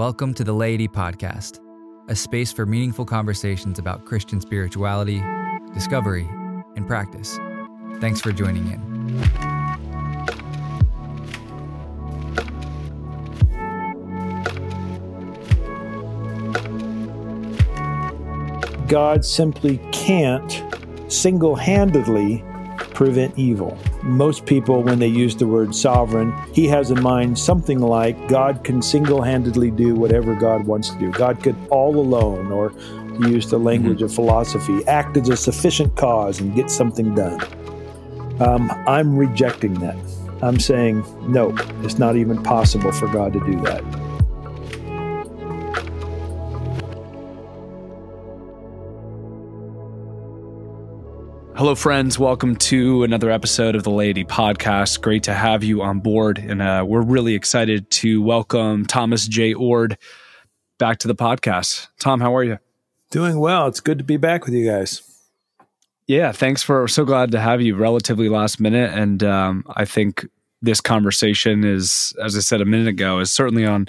Welcome to the Laity Podcast, a space for meaningful conversations about Christian spirituality, discovery, and practice. Thanks for joining in. God simply can't single handedly prevent evil. Most people, when they use the word sovereign, he has in mind something like God can single handedly do whatever God wants to do. God could all alone, or to use the language mm-hmm. of philosophy, act as a sufficient cause and get something done. Um, I'm rejecting that. I'm saying, no, it's not even possible for God to do that. Hello, friends. Welcome to another episode of the Laity Podcast. Great to have you on board. And uh, we're really excited to welcome Thomas Jay Oord back to the podcast. Tom, how are you? Doing well. It's good to be back with you guys. Yeah, thanks for so glad to have you relatively last minute. And um, I think this conversation is, as I said a minute ago, is certainly on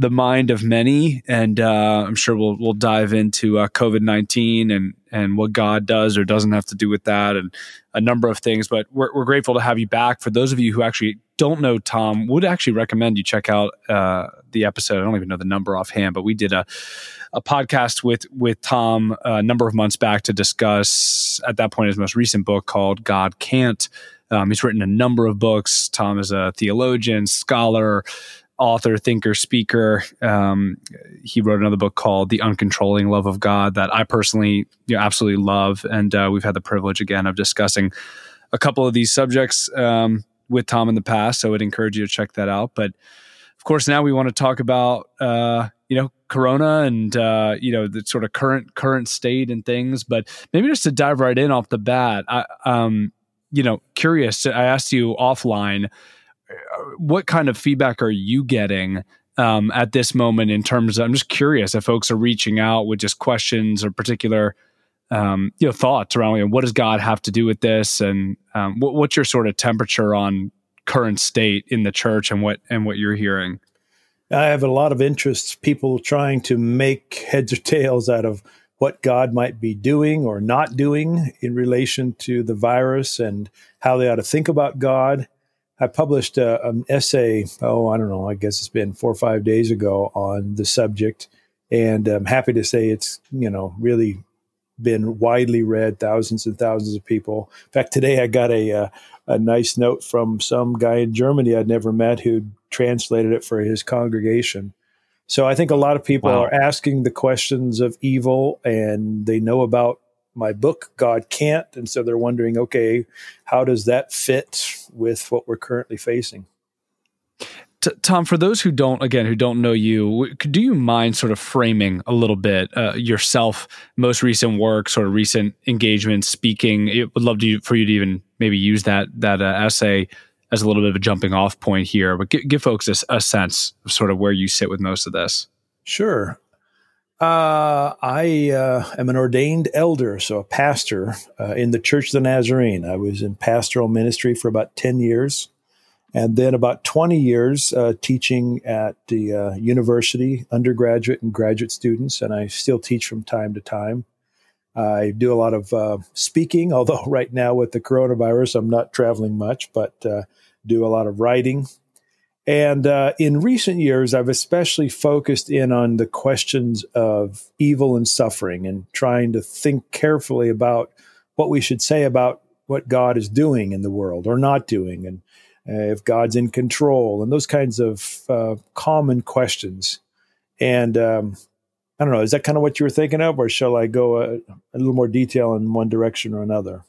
the mind of many, and uh, I'm sure we'll we'll dive into uh, COVID nineteen and and what God does or doesn't have to do with that, and a number of things. But we're we're grateful to have you back. For those of you who actually don't know Tom, would actually recommend you check out uh, the episode. I don't even know the number offhand, but we did a a podcast with with Tom a number of months back to discuss at that point his most recent book called God Can't. Um, he's written a number of books. Tom is a theologian, scholar, author, thinker, speaker. Um, he wrote another book called The Uncontrolling Love of God that I personally you know, absolutely love. And uh, we've had the privilege again of discussing a couple of these subjects um, with Tom in the past. So I would encourage you to check that out. But of course, now we want to talk about, uh, you know, Corona and, uh, you know, the sort of current, current state and things. But maybe just to dive right in off the bat, I, um, you know, curious, I asked you offline, what kind of feedback are you getting um, at this moment in terms of, I'm just curious if folks are reaching out with just questions or particular um, you know thoughts around you know, what does God have to do with this? And um, what, what's your sort of temperature on current state in the church and what and what you're hearing? I have a lot of interest people trying to make heads or tails out of what God might be doing or not doing in relation to the virus and how they ought to think about God I published a, an essay, oh, I don't know, I guess it's been four or five days ago on the subject. And I'm happy to say it's, you know, really been widely read, thousands and thousands of people. In fact, today I got a, a, uh, a nice note from some guy in Germany I'd never met who translated it for his congregation. So I think a lot of people wow. are asking the questions of evil and they know about my book, God Can't. And so they're wondering, okay, how does that fit with what we're currently facing? T- Tom, for those who don't, again, who don't know you, do you mind sort of framing a little bit uh, yourself, most recent work, sort of recent engagement, speaking? It would love to for you to even maybe use that that uh, essay as a little bit of a jumping off point here, but give, give folks a, a sense of sort of where you sit with most of this. Sure. Uh, I uh, am an ordained elder, so a pastor uh, in the Church of the Nazarene. I was in pastoral ministry for about 10 years, and then about 20 years uh, teaching at the uh, university, undergraduate and graduate students, and I still teach from time to time. I do a lot of uh, speaking, although right now with the coronavirus, I'm not traveling much, but do a lot of writing and uh, in recent years, I've especially focused in on the questions of evil and suffering and trying to think carefully about what we should say about what God is doing in the world or not doing, and uh, if God's in control, and those kinds of uh, common questions. And um, I don't know, is that kind of what you were thinking of, or shall I go a, a little more detail in one direction or another?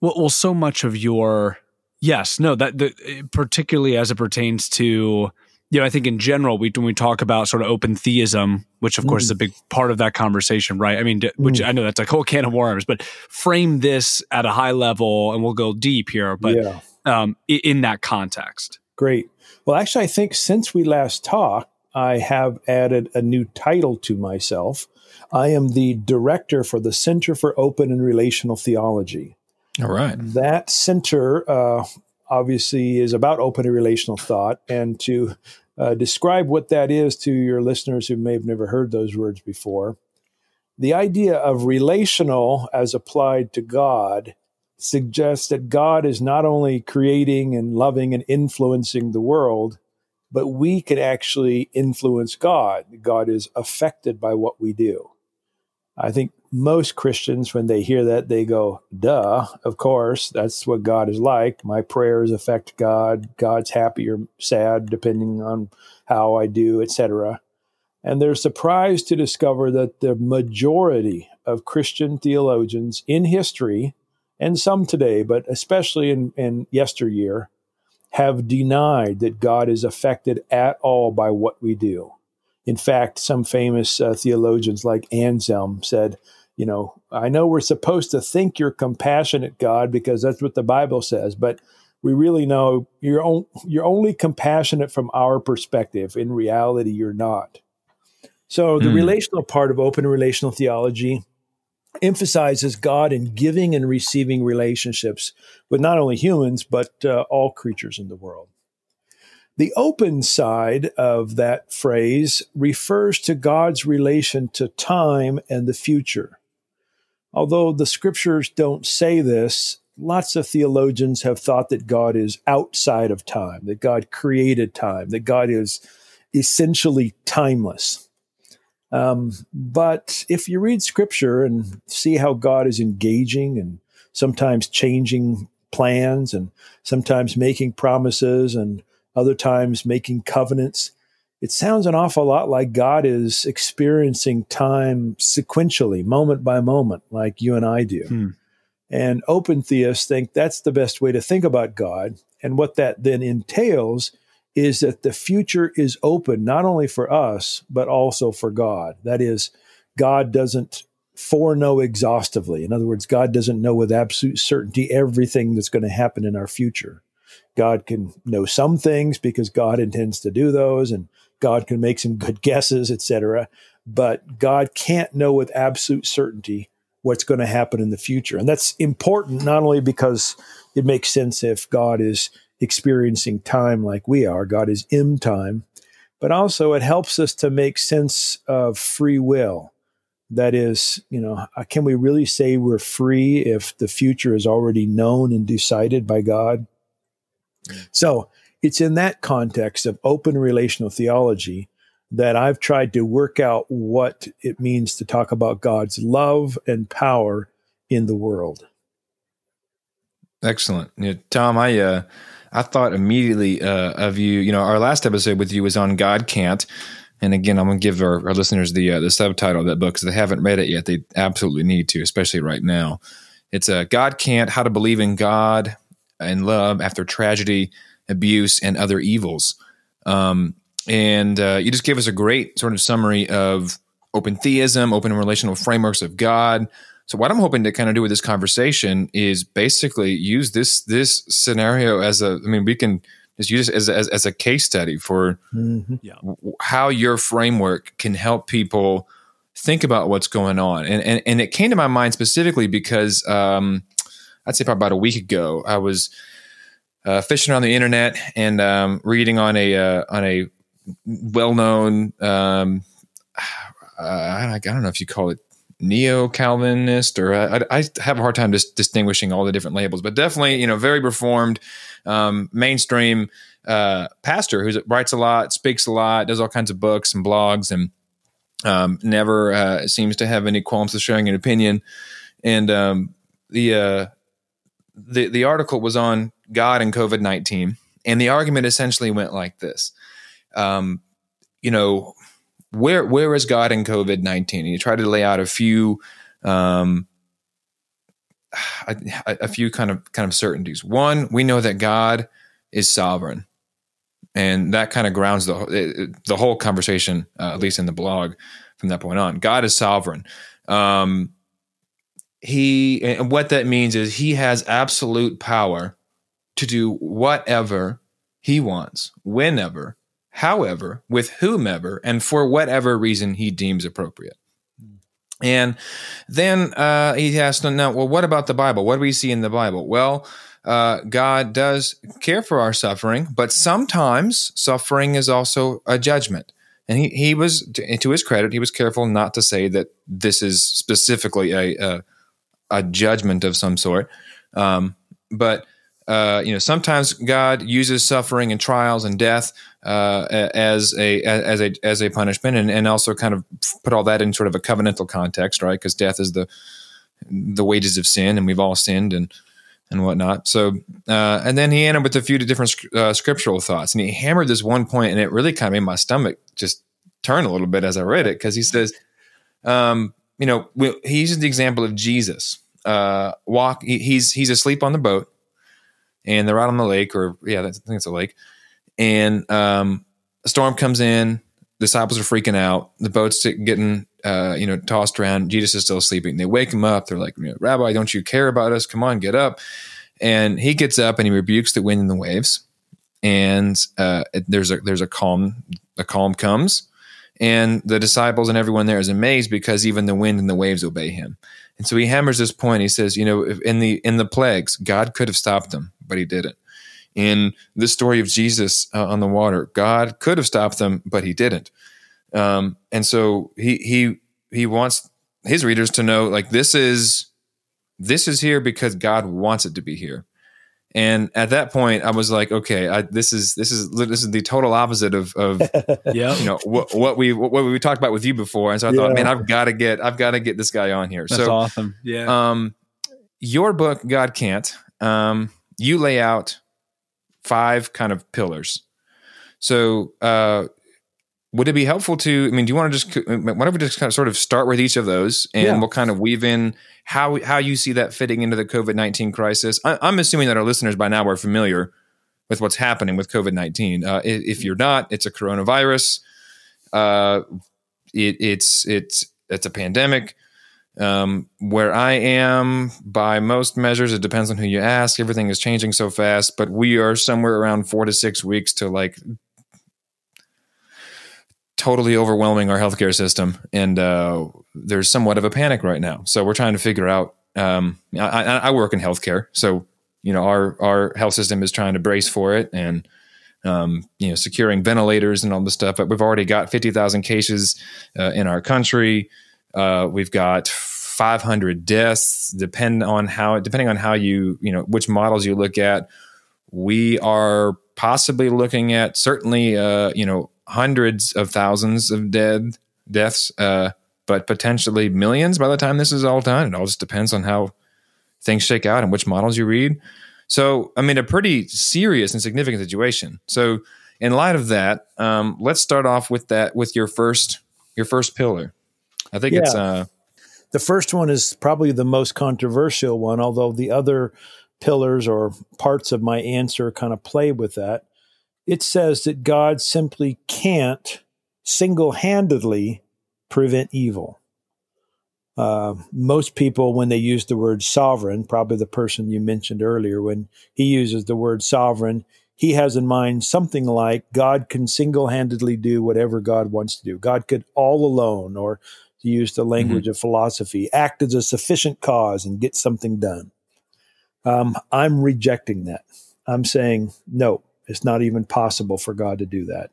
Well, well, so much of your Yes, no, that the, particularly as it pertains to you know, I think in general, we when we talk about sort of open theism, which of mm. course is a mm. big part of that conversation, right? I mean, which mm. I know that's a whole can of worms, but frame this at a high level, and we'll go deep here, but yeah. um, in that context. Great. Well, actually, I think since we last talked, I have added a new title to myself. I am the director for the Center for Open and Relational Theology. All right. That center uh, obviously is about open relational thought. And to uh, describe what that is to your listeners who may have never heard those words before. The idea of relational as applied to God suggests that God is not only creating and loving and influencing the world, but we can actually influence God. God is affected by what we do. I think most Christians, when they hear that, they go, duh, of course, that's what God is like. My prayers affect God. God's happy or sad, depending on how I do, etc. And they're surprised to discover that the majority of Christian theologians in history, and some today, but especially in, in yesteryear, have denied that God is affected at all by what we do. In fact, some famous uh, theologians like Anselm said, you know, I know we're supposed to think you're compassionate, God, because that's what the Bible says, but we really know you're, on, you're only compassionate from our perspective. In reality, you're not. So the mm. relational part of open relational theology emphasizes God in giving and receiving relationships with not only humans, but uh, all creatures in the world. The open side of that phrase refers to God's relation to time and the future. Although the scriptures don't say this, lots of theologians have thought that God is outside of time, that God created time, that God is essentially timeless. Um, but if you read scripture and see how God is engaging and sometimes changing plans and sometimes making promises and other times making covenants, it sounds an awful lot like God is experiencing time sequentially, moment by moment, like you and I do. Hmm. And open theists think that's the best way to think about God. And what that then entails is that the future is open not only for us, but also for God. That is, God doesn't foreknow exhaustively. In other words, God doesn't know with absolute certainty everything that's going to happen in our future. God can know some things because God intends to do those, and God can make some good guesses, etc. But God can't know with absolute certainty what's going to happen in the future. And that's important not only because it makes sense if God is experiencing time like we are. God is in time, but also it helps us to make sense of free will. That is, you know, uh, can we really say we're free if the future is already known and decided by God? So it's in that context of open relational theology that I've tried to work out what it means to talk about God's love and power in the world. Excellent. Tom, I uh, I thought immediately uh, of you. You know, our last episode with you was on God Can't. And again, I'm going to give our, our listeners the uh, the subtitle of that book because they haven't read it yet. They absolutely need to, especially right now. It's a uh, God Can't: How to Believe in God and Love After Tragedy, Abuse, and Other Evils. Um, and uh, you just gave us a great sort of summary of open theism, open relational frameworks of God, so what I'm hoping to kind of do with this conversation is basically use this this scenario as a. I mean, we can just use it as as, as a case study for mm-hmm. how your framework can help people think about what's going on. And and, and it came to my mind specifically because um, I'd say probably about a week ago I was uh, fishing around the internet and um, reading on a uh, on a well known. Um, uh, I don't know if you call it neo Calvinist, or I, I, have a hard time just distinguishing all the different labels, but definitely, you know, very reformed, um, mainstream uh, pastor who writes a lot, speaks a lot, does all kinds of books and blogs, and um, never uh, seems to have any qualms with sharing an opinion. And um, the uh, the the article was on God and COVID nineteen, and the argument essentially went like this: um, you know, where where is God in COVID nineteen? And you try to lay out a few um, a, a, few kind of kind of certainties. One, we know that God is sovereign, and that kind of grounds the the whole conversation, uh, at least in the blog. From that point on, God is sovereign. Um, he and what that means is he has absolute power to do whatever he wants, whenever, however, with whomever, and for whatever reason he deems appropriate. And then uh, he asked, now, well, what about the Bible? What do we see in the Bible? Well, uh, God does care for our suffering, but sometimes suffering is also a judgment. And he, he was, to his credit, he was careful not to say that this is specifically a, a, a judgment of some sort. Um, but uh, you know, sometimes God uses suffering and trials and death uh, as a as a as a punishment, and, and also kind of put all that in sort of a covenantal context, right? Because death is the the wages of sin, and we've all sinned and and whatnot. So, uh, and then he ended with a few different uh, scriptural thoughts, and he hammered this one point, and it really kind of made my stomach just turn a little bit as I read it because he says, um, you know, he uses the example of Jesus. Uh, walk, he, he's he's asleep on the boat and they're out on the lake, or yeah, I think it's a lake. And um, a storm comes in. Disciples are freaking out. The boat's getting uh, you know tossed around. Jesus is still sleeping. They wake him up. They're like, Rabbi, don't you care about us? Come on, get up. And he gets up and he rebukes the wind and the waves. And uh, there's a there's a calm. A calm comes, and the disciples and everyone there is amazed because even the wind and the waves obey him. And so he hammers this point. He says, you know, in the in the plagues, God could have stopped them, but he didn't. In the story of Jesus uh, on the water, God could have stopped them, but he didn't. Um, and so he he he wants his readers to know like this is this is here because God wants it to be here. And at that point, I was like, okay, I, this is this is this is the total opposite of of yeah, you know what, what we what we talked about with you before. And so I yeah. thought, man, I've got to get I've got to get this guy on here. That's so awesome. Yeah. Um, your book, God Can't. Um, you lay out five kind of pillars. So, uh, would it be helpful to? I mean, do you want to just why don't we just kind of sort of start with each of those, and yeah. we'll kind of weave in how how you see that fitting into the COVID nineteen crisis. I, am assuming that our listeners by now are familiar with what's happening with COVID nineteen. Uh, if you're not, it's a coronavirus. Uh, it, it's it's it's a pandemic. Um, where I am, by most measures, it depends on who you ask. Everything is changing so fast, but we are somewhere around four to six weeks to like totally overwhelming our healthcare system, and uh, there's somewhat of a panic right now. So we're trying to figure out. Um, I, I, work in healthcare, so you know our our health system is trying to brace for it, and um, you know securing ventilators and all this stuff. But we've already got fifty thousand cases uh, in our country. Uh, we've got 500 deaths. Depend on how depending on how you you know which models you look at. We are possibly looking at certainly uh, you know hundreds of thousands of dead deaths, uh, but potentially millions by the time this is all done. It all just depends on how things shake out and which models you read. So, I mean, a pretty serious and significant situation. So, in light of that, um, let's start off with that with your first your first pillar. I think yeah. it's uh, the first one is probably the most controversial one, although the other pillars or parts of my answer kind of play with that it says that God simply can't single handedly prevent evil. Uh, most people, when they use the word sovereign, probably the person you mentioned earlier, when he uses the word sovereign, he has in mind something like God can single handedly do whatever God wants to do. God could all alone, or to use the language mm-hmm. of philosophy, act as a sufficient cause and get something done. Um, I'm rejecting that. I'm saying, no, it's not even possible for God to do that.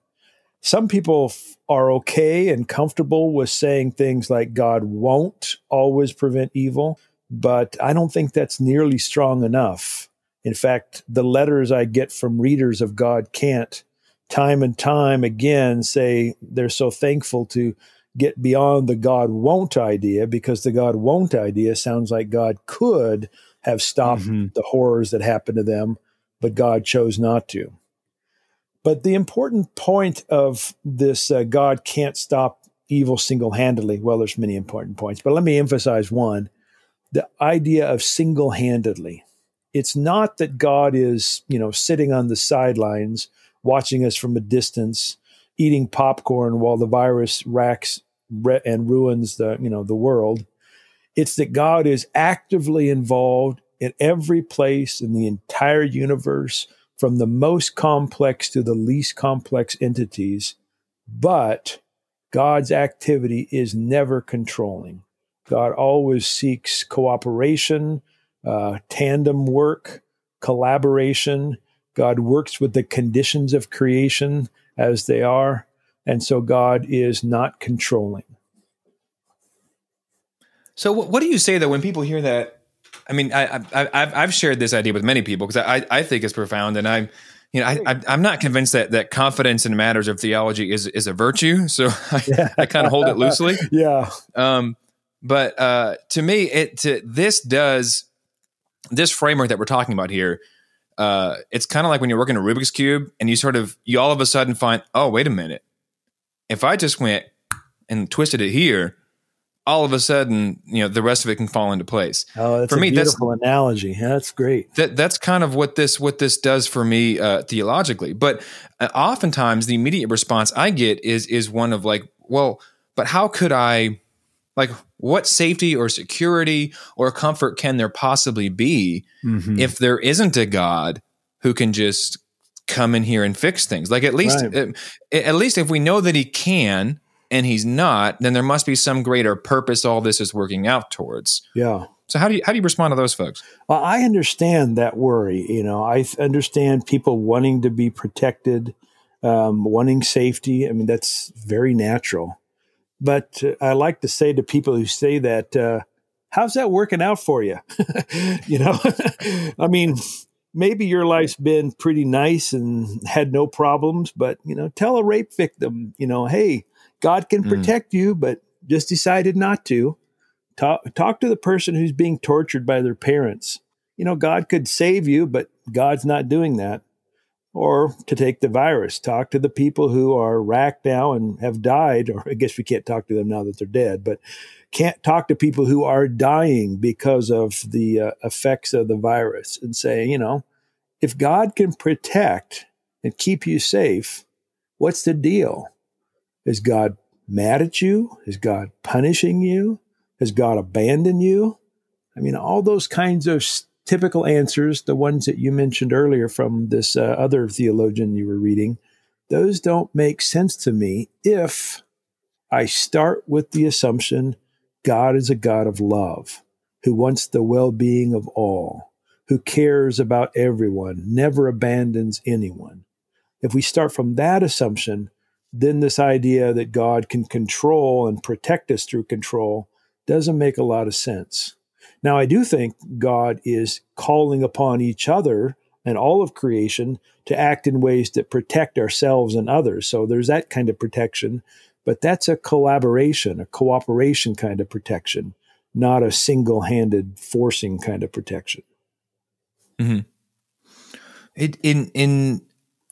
Some people f- are okay and comfortable with saying things like God won't always prevent evil, but I don't think that's nearly strong enough. In fact, the letters I get from readers of God can't time and time again say they're so thankful to get beyond the God won't idea because the God won't idea sounds like God could have stopped mm-hmm. the horrors that happened to them, but God chose not to. But the important point of this uh, God can't stop evil single handedly, well, there's many important points, but let me emphasize one the idea of single handedly. It's not that God is, you know, sitting on the sidelines watching us from a distance, eating popcorn while the virus racks and ruins the, you know, the world. It's that God is actively involved in every place in the entire universe from the most complex to the least complex entities, but God's activity is never controlling. God always seeks cooperation, uh, tandem work, collaboration. God works with the conditions of creation as they are. And so God is not controlling. So, what do you say though when people hear that? I mean, I, I, I've, I've shared this idea with many people because I, I think it's profound, and I'm, you know, I, I'm not convinced that that confidence in matters of theology is is a virtue. So I, yeah. I kind of hold it loosely. yeah. Um, but uh, to me, it to, this does this framework that we're talking about here. Uh, it's kind of like when you're working a Rubik's cube, and you sort of you all of a sudden find, oh, wait a minute, if I just went and twisted it here, all of a sudden, you know, the rest of it can fall into place. Oh, that's for a me, beautiful that's, analogy. Yeah, that's great. That that's kind of what this what this does for me uh, theologically. But uh, oftentimes, the immediate response I get is is one of like, well, but how could I, like, what safety or security or comfort can there possibly be mm-hmm. if there isn't a God who can just come in here and fix things? Like, at least, right. uh, at least if we know that He can and he's not, then there must be some greater purpose all this is working out towards. Yeah. So how do you how do you respond to those folks? Well, I understand that worry. You know, I understand people wanting to be protected, um, wanting safety. I mean, that's very natural. But uh, I like to say to people who say that, uh, "How's that working out for you?" you know, I mean, maybe your life's been pretty nice and had no problems, but you know, tell a rape victim, you know, hey, God can hmm. protect mm. you, but just decided not to. Talk, talk to the person who's being tortured by their parents. You know, God could save you, but God's not doing that. Or to take the virus, talk to the people who are racked now and have died, or I guess we can't talk to them now that they're dead, but can't talk to people who are dying because of the uh, effects of the virus and say, you know, if God can protect and keep you safe, what's the deal? Is God mad at you? Is God punishing you? Has God abandoned you? I mean, all those kinds of typical answers, the ones that you mentioned earlier from this uh, other theologian you were reading, those don't make sense to me if I start with the assumption God is a God of love who wants the well being of all, who cares about everyone, never abandons anyone. If we start from that assumption, then this idea that God can control and protect us through control doesn't make a lot of sense. Now, I do think God is calling upon each other and all of creation to act in ways that protect ourselves and others. So there's that kind of protection, but that's a collaboration, a cooperation kind of protection, not a single handed forcing kind of protection. Mm-hmm. It, in in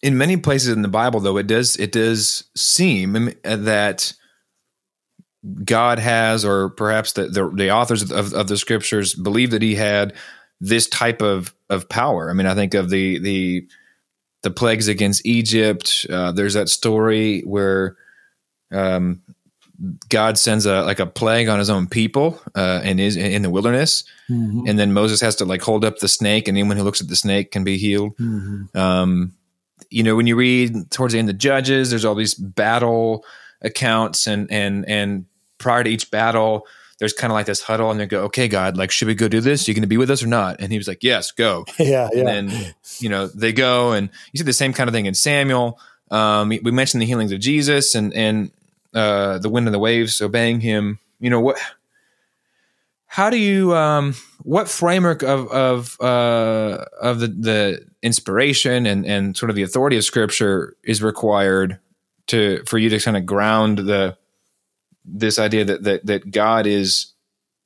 in many places in the Bible, though, it does it does seem that God has, or perhaps the the, the authors of, of the scriptures believe that He had this type of of power. I mean, I think of the the the plagues against Egypt. Uh, there's that story where um, God sends a like a plague on His own people uh, and is in the wilderness, mm-hmm. and then Moses has to like hold up the snake, and anyone who looks at the snake can be healed. Mm-hmm. Um, you know, when you read towards the end of Judges, there's all these battle accounts, and and and prior to each battle, there's kind of like this huddle, and they go, "Okay, God, like, should we go do this? Are you going to be with us or not?" And he was like, "Yes, go." yeah, yeah. And then you know they go, and you see the same kind of thing in Samuel. Um, we mentioned the healings of Jesus and and uh, the wind and the waves obeying him. You know what? How do you um, what framework of of uh, of the the inspiration and and sort of the authority of scripture is required to for you to kind of ground the this idea that that that God is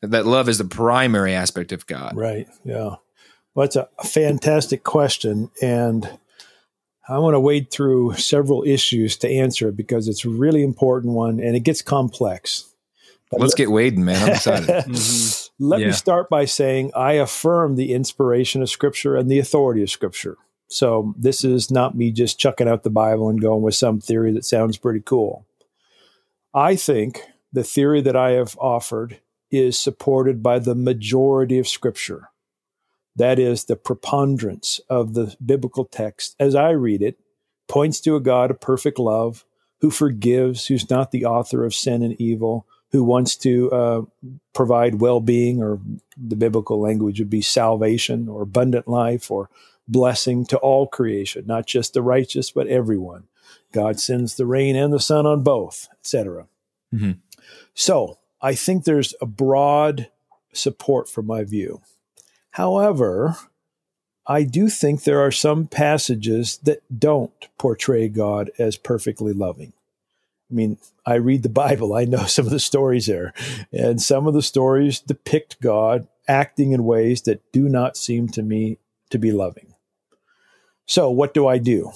that love is the primary aspect of God. Right. Yeah. Well, that's a fantastic question, and I want to wade through several issues to answer it because it's a really important one, and it gets complex. But Let's get wading, man. I'm excited. mm-hmm. Let yeah. me start by saying I affirm the inspiration of Scripture and the authority of Scripture. So this is not me just chucking out the Bible and going with some theory that sounds pretty cool. I think the theory that I have offered is supported by the majority of Scripture. That is, the preponderance of the biblical text, as I read it, points to a God of perfect love who forgives, who's not the author of sin and evil, who wants to uh, provide well being, or the biblical language would be salvation or abundant life or blessing to all creation, not just the righteous, but everyone. God sends the rain and the sun on both, etc. Mm-hmm. So I think there's a broad support for my view. However, I do think there are some passages that don't portray God as perfectly loving. I mean, I read the Bible, I know some of the stories there, and some of the stories depict God acting in ways that do not seem to me to be loving. So, what do I do?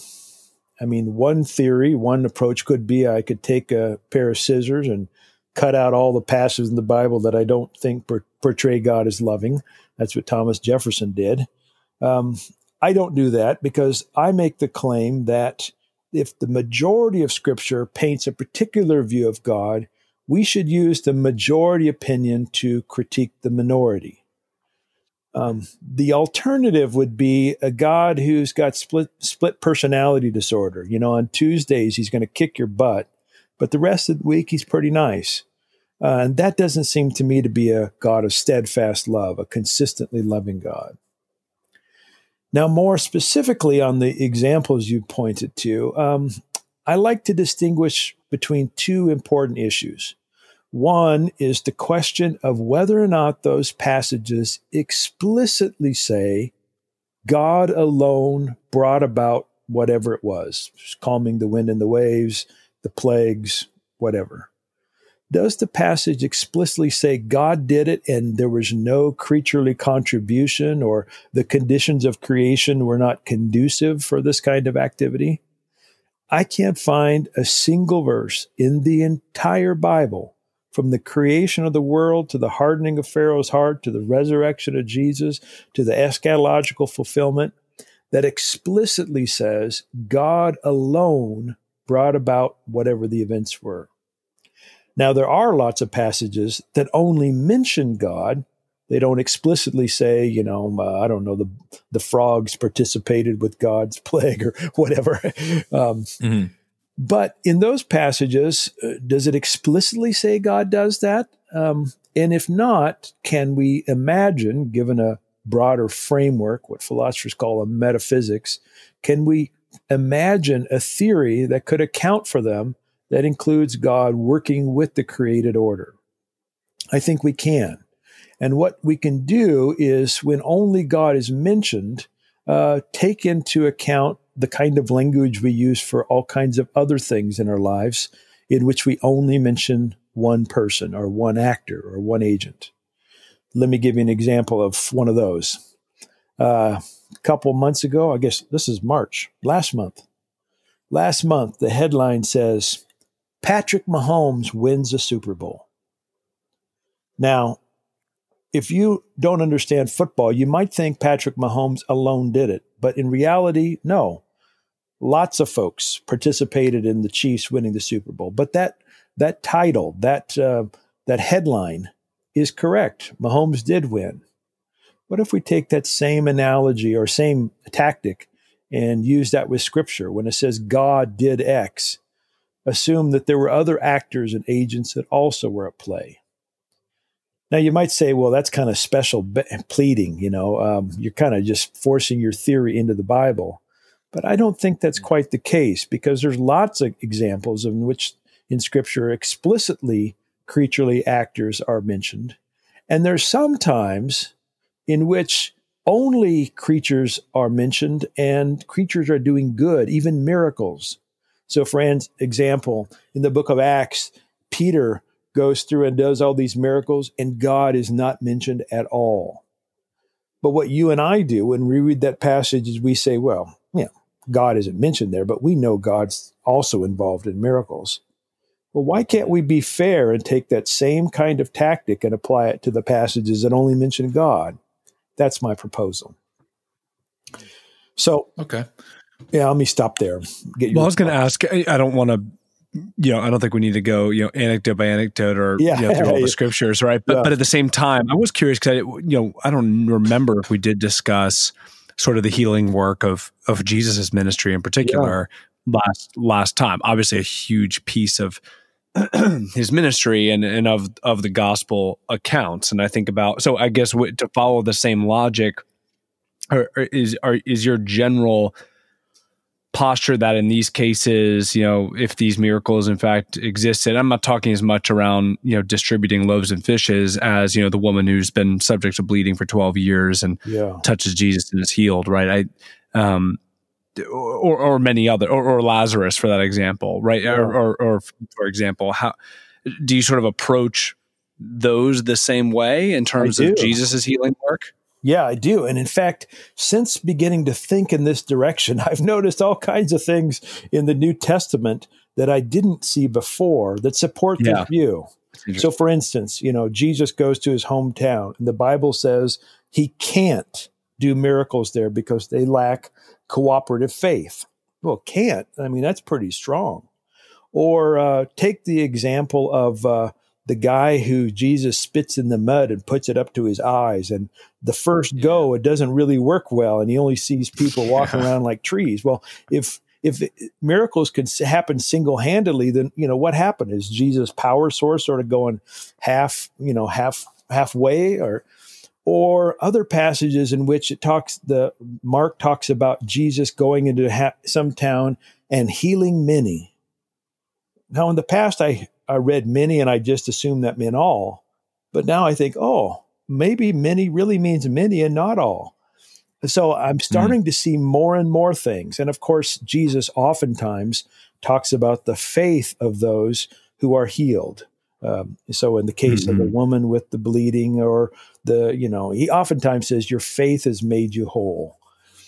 I mean, one theory, one approach could be I could take a pair of scissors and cut out all the passages in the Bible that I don't think per- portray God as loving. That's what Thomas Jefferson did. Um, I don't do that because I make the claim that if the majority of Scripture paints a particular view of God, we should use the majority opinion to critique the minority. Um, the alternative would be a God who's got split split personality disorder. You know, on Tuesdays he's going to kick your butt, but the rest of the week he's pretty nice. Uh, and that doesn't seem to me to be a God of steadfast love, a consistently loving God. Now, more specifically on the examples you pointed to, um, I like to distinguish between two important issues. One is the question of whether or not those passages explicitly say God alone brought about whatever it was, calming the wind and the waves, the plagues, whatever. Does the passage explicitly say God did it and there was no creaturely contribution or the conditions of creation were not conducive for this kind of activity? I can't find a single verse in the entire Bible from the creation of the world to the hardening of Pharaoh's heart to the resurrection of Jesus to the eschatological fulfillment that explicitly says God alone brought about whatever the events were. Now, there are lots of passages that only mention God. They don't explicitly say, you know, uh, I don't know, the, the frogs participated with God's plague or whatever. Um, mm-hmm. But in those passages, uh, does it explicitly say God does that? Um, and if not, can we imagine, given a broader framework, what philosophers call a metaphysics, can we imagine a theory that could account for them that includes God working with the created order? I think we can. And what we can do is, when only God is mentioned, uh, take into account the kind of language we use for all kinds of other things in our lives, in which we only mention one person or one actor or one agent. Let me give you an example of one of those. Uh, a couple months ago, I guess this is March, last month. Last month, the headline says Patrick Mahomes wins a Super Bowl. Now, if you don't understand football, you might think Patrick Mahomes alone did it. But in reality, no. Lots of folks participated in the Chiefs winning the Super Bowl. But that that title, that uh, that headline is correct. Mahomes did win. What if we take that same analogy or same tactic and use that with scripture when it says God did X? Assume that there were other actors and agents that also were at play. Now you might say, well, that's kind of special be- pleading. You know, um, you're kind of just forcing your theory into the Bible. But I don't think that's quite the case because there's lots of examples in which in Scripture explicitly creaturely actors are mentioned, and there's sometimes in which only creatures are mentioned and creatures are doing good, even miracles. So, for example, in the book of Acts, Peter goes through and does all these miracles, and God is not mentioned at all. But what you and I do when we read that passage is we say, well, yeah, God isn't mentioned there, but we know God's also involved in miracles. Well, why can't we be fair and take that same kind of tactic and apply it to the passages that only mention God? That's my proposal. So, okay. Yeah, let me stop there. Get well, I was going to ask, I don't want to you know, I don't think we need to go, you know, anecdote by anecdote or yeah. you know, through all the scriptures, right? But yeah. but at the same time, I was curious because I, you know, I don't remember if we did discuss sort of the healing work of of Jesus's ministry in particular yeah. last last time. Obviously, a huge piece of his ministry and and of of the gospel accounts. And I think about so I guess w- to follow the same logic or, or is are, is your general posture that in these cases, you know, if these miracles in fact existed, I'm not talking as much around, you know, distributing loaves and fishes as, you know, the woman who's been subject to bleeding for 12 years and Yeah. touches Jesus and is healed, right? I, um, or, or many other, or, or Lazarus for that example, right? Yeah. Or, or, or for example, how do you sort of approach those the same way in terms of Jesus's healing work? Yeah, I do. And in fact, since beginning to think in this direction, I've noticed all kinds of things in the New Testament that I didn't see before that support Yeah. this view. So, for instance, you know, Jesus goes to his hometown, and the Bible says he can't do miracles there because they lack cooperative faith. Well, can't. I mean, that's pretty strong. Or uh, take the example of uh, the guy who Jesus spits in the mud and puts it up to his eyes. And the first go, it doesn't really work well, and he only sees people walking around like trees. Well, if if miracles s- happen single handedly, then you know what happened is Jesus' power source sort of going half, you know, half halfway, or or other passages in which it talks the Mark talks about Jesus going into ha- some town and healing many. Now, in the past, I I read many and I just assumed that meant all, but now I think, oh, maybe many really means many and not all. So I'm starting to see more and more things. And of course, Jesus oftentimes talks about the faith of those who are healed. Um, so in the case of the Mhm. woman with the bleeding, or the, you know, he oftentimes says, Your faith has made you whole.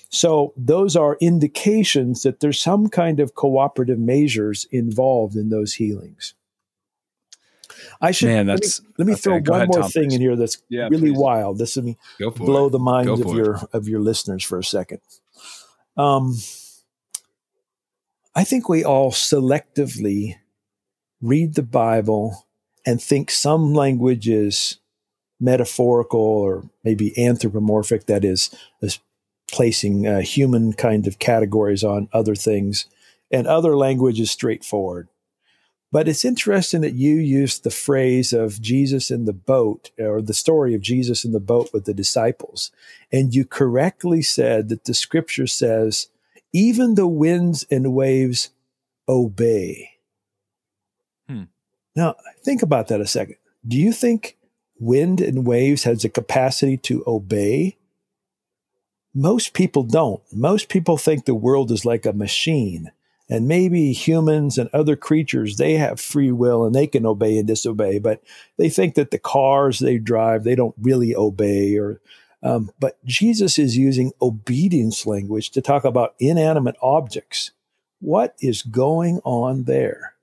So those are indications that there's some kind of cooperative measures involved in those healings. I should Man, let me- let me, okay, throw one ahead, more Tom, thing please. in here that's Yeah, really please. wild. This will be Go blow it. the minds of for it. your of your listeners for a second. Um, I think we all selectively read the Bible and think some language is metaphorical or maybe anthropomorphic, that is, is placing uh, human kind of categories on other things, and other language is straightforward. But it's interesting that you used the phrase of Jesus in the boat, or the story of Jesus in the boat with the disciples. And you correctly said that the scripture says, even the winds and waves obey. Hmm. Now, think about that a second. Do you think wind and waves has the capacity to obey? Most people don't. Most people think the world is like a machine. And maybe humans and other creatures, they have free will and they can obey and disobey, but they think that the cars they drive, they don't really obey. Or, um, but Jesus is using obedience language to talk about inanimate objects. What is going on there?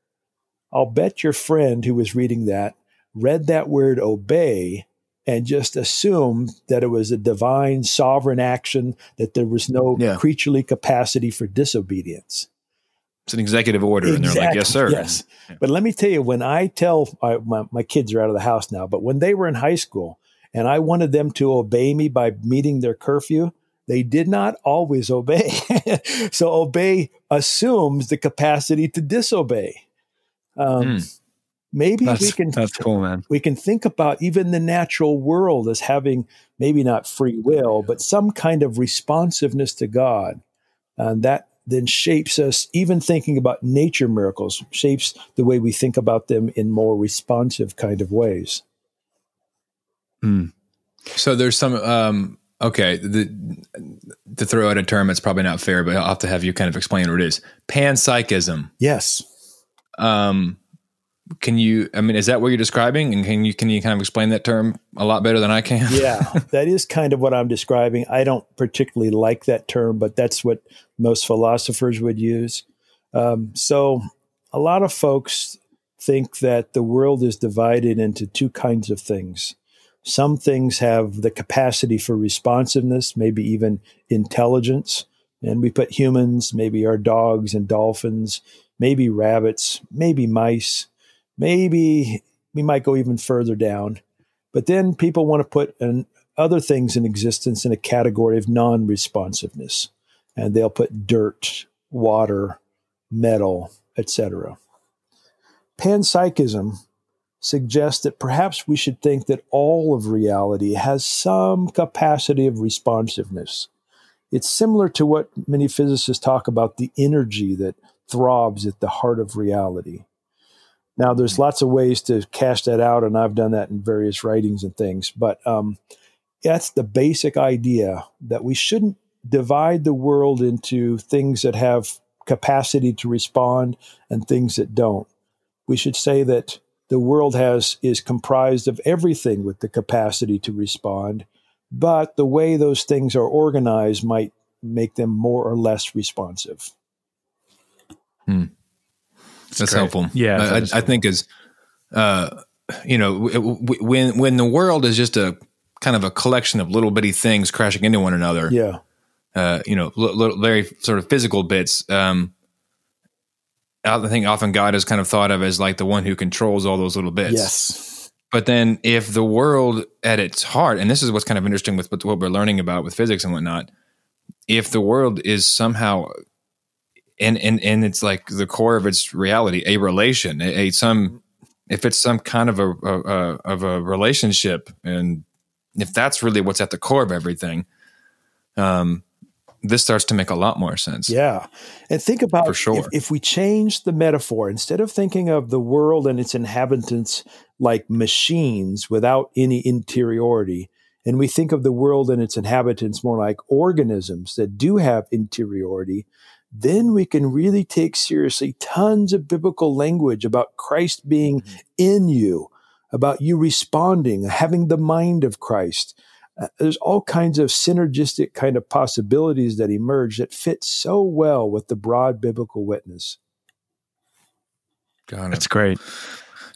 I'll bet your friend who was reading that read that word obey and just assumed that it was a divine sovereign action, that there was no Yeah. creaturely capacity for disobedience. It's an executive order, and they're like, "Yes, sir." Yes. But let me tell you, when I tell I, my, my kids are out of the house now, but when they were in high school and I wanted them to obey me by meeting their curfew, they did not always obey. so obey assumes the capacity to disobey. Um, Hmm. Maybe we That's, can that's cool, man. we can think about even the natural world as having maybe not free will, but some kind of responsiveness to God. And that then shapes us, even thinking about nature miracles, shapes the way we think about them in more responsive kind of ways. So there's some um okay, the, to throw out a term it's probably not fair, but I'll have to have you kind of explain what it is. Panpsychism. Yes. Um can you I mean is that what you're describing and can you can you kind of explain that term a lot better than I can? Yeah, that is kind of what I'm describing. I don't particularly like that term, but that's what most philosophers would use. Um, so, a lot of folks think that the world is divided into two kinds of things. Some things have the capacity for responsiveness, maybe even intelligence. And we put humans, maybe our dogs and dolphins, maybe rabbits, maybe mice, maybe we might go even further down. But then people want to put an, other things in existence in a category of non responsiveness. And they'll put dirt, water, metal, etc. Panpsychism suggests that perhaps we should think that all of reality has some capacity of responsiveness. It's similar to what many physicists talk about the energy that throbs at the heart of reality. Now, there's lots of ways to cash that out, and I've done that in various writings and things, but um, that's the basic idea that we shouldn't divide the world into things that have capacity to respond and things that don't. We should say that the world has is comprised of everything with the capacity to respond but the way those things are organized might make them more or less responsive. Hmm. That's, that's helpful. Yeah, I, I, I think is, uh, you know, when when the world is just a kind of a collection of little bitty things crashing into one another. Yeah. Uh, you know, little, very sort of physical bits. Um, I think often God is kind of thought of as like the one who controls all those little bits. Yes but then if the world at its heart, and this is what's kind of interesting with what we're learning about with physics and whatnot, if the world is somehow and and and it's like the core of its reality, a relation, a, a some if it's some kind of a, a, a, of a relationship, and if that's really what's at the core of everything, um, this starts to make a lot more sense. Yeah. And think about For sure. if, if we change the metaphor, instead of thinking of the world and its inhabitants like machines without any interiority, and we think of the world and its inhabitants more like organisms that do have interiority, then we can really take seriously tons of biblical language about Christ being mm-hmm. in you, about you responding, having the mind of Christ uh, there's all kinds of synergistic kind of possibilities that emerge that fit so well with the broad biblical witness. Got it. That's great.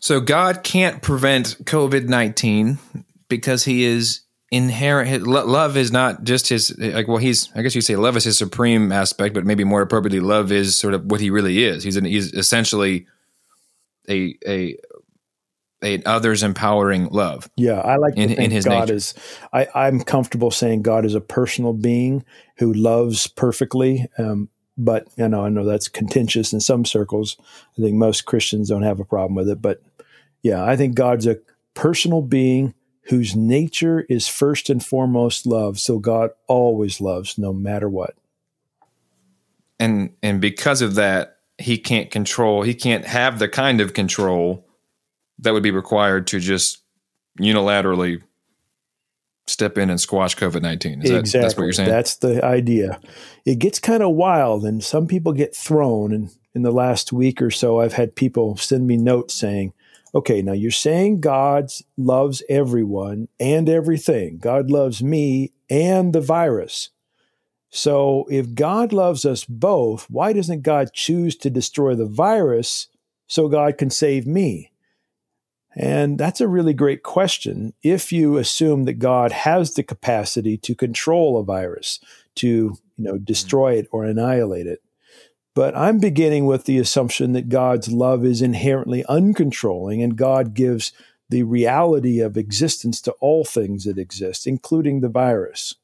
So God can't prevent COVID nineteen because He is inherent. Love is not just His like. Well, He's I guess you say love is His supreme aspect, but maybe more appropriately, love is sort of what He really is. He's an, He's essentially a a a others empowering love. Yeah, I like in, in his God nature. is. I, I'm comfortable saying God is a personal being who loves perfectly. Um, but you know, I know that's contentious in some circles. I think most Christians don't have a problem with it. But yeah, I think God's a personal being whose nature is first and foremost love. So God always loves, no matter what. And and because of that, he can't control. He can't have the kind of control that would be required to just unilaterally step in and squash COVID 19. Exactly. That, that's what you're saying? That's the idea. It gets kind of wild, and some people get thrown. And in the last week or so, I've had people send me notes saying, okay, now you're saying God loves everyone and everything. God loves me and the virus. So if God loves us both, why doesn't God choose to destroy the virus so God can save me? And that's a really great question. If you assume that God has the capacity to control a virus, to you know mm-hmm. destroy it or annihilate it. But I'm beginning with the assumption that God's love is inherently uncontrolling and God gives the reality of existence to all things that exist, including the virus.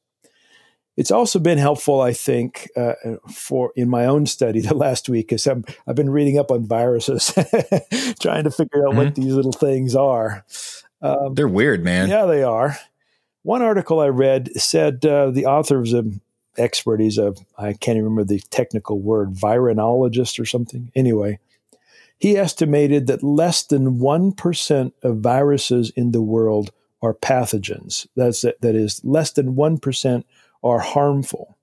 It's also been helpful, I think, uh, for in my own study the last week, because I've been reading up on viruses, trying to figure out mm-hmm. what these little things are. Um, They're weird, man. Yeah, they are. One article I read said uh, the author was an expert. He's a I can't even remember the technical word, virinologist or something. Anyway, he estimated that less than one percent of viruses in the world are pathogens. That's that is less than one percent are harmful.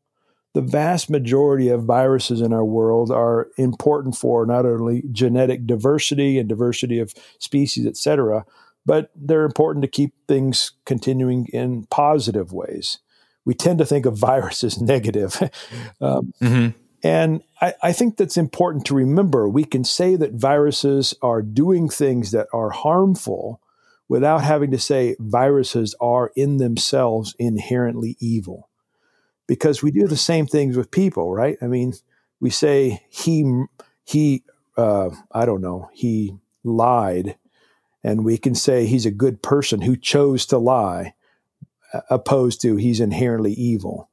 The vast majority of viruses in our world are important for not only genetic diversity and diversity of species, et cetera, but they're important to keep things continuing in positive ways. We tend to think of viruses negative. um, mm-hmm. And I, I, think that's important to remember. We can say that viruses are doing things that are harmful without having to say viruses are in themselves inherently evil because we do the same things with people, right? I mean, we say he he uh, I don't know he lied, and we can say he's a good person who chose to lie, opposed to he's inherently evil.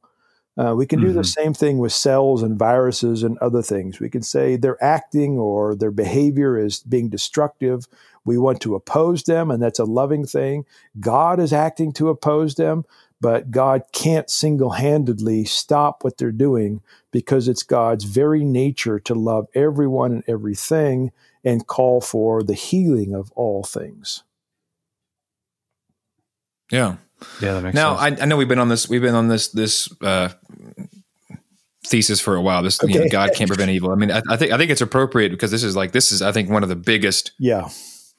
Uh, we can do mm-hmm. the same thing with cells and viruses and other things. We can say they're acting or their behavior is being destructive. We want to oppose them, and that's a loving thing. God is acting to oppose them, but God can't single handedly stop what they're doing because it's God's very nature to love everyone and everything and call for the healing of all things. Yeah. Yeah, that makes now, sense. I, I, know we've been on this we've been on this this uh, thesis for a while. This okay. you know, God can't prevent evil. I mean, I, I, think I think it's appropriate because this is like this is I think one of the biggest. Yeah.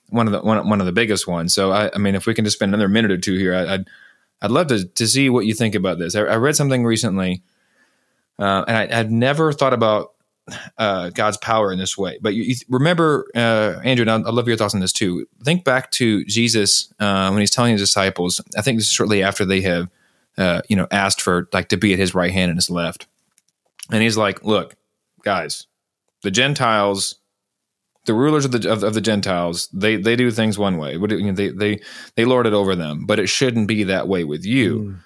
One of the one, one of the biggest ones. So I, I mean, if we can just spend another minute or two here, I, would I'd love to to see what you think about this. I, I read something recently, uh, and I, I'd never thought about uh, God's power in this way. But you, you remember, uh, Andrew, and I love your thoughts on this too. Think back to Jesus uh, when he's telling his disciples. I think this is shortly after they have, uh, you know, asked for like to be at his right hand and his left, and he's like, "Look, guys, the Gentiles." The rulers of the of, of the Gentiles, they they do things one way. They they they lord it over them, but it shouldn't be that way with you. Mm.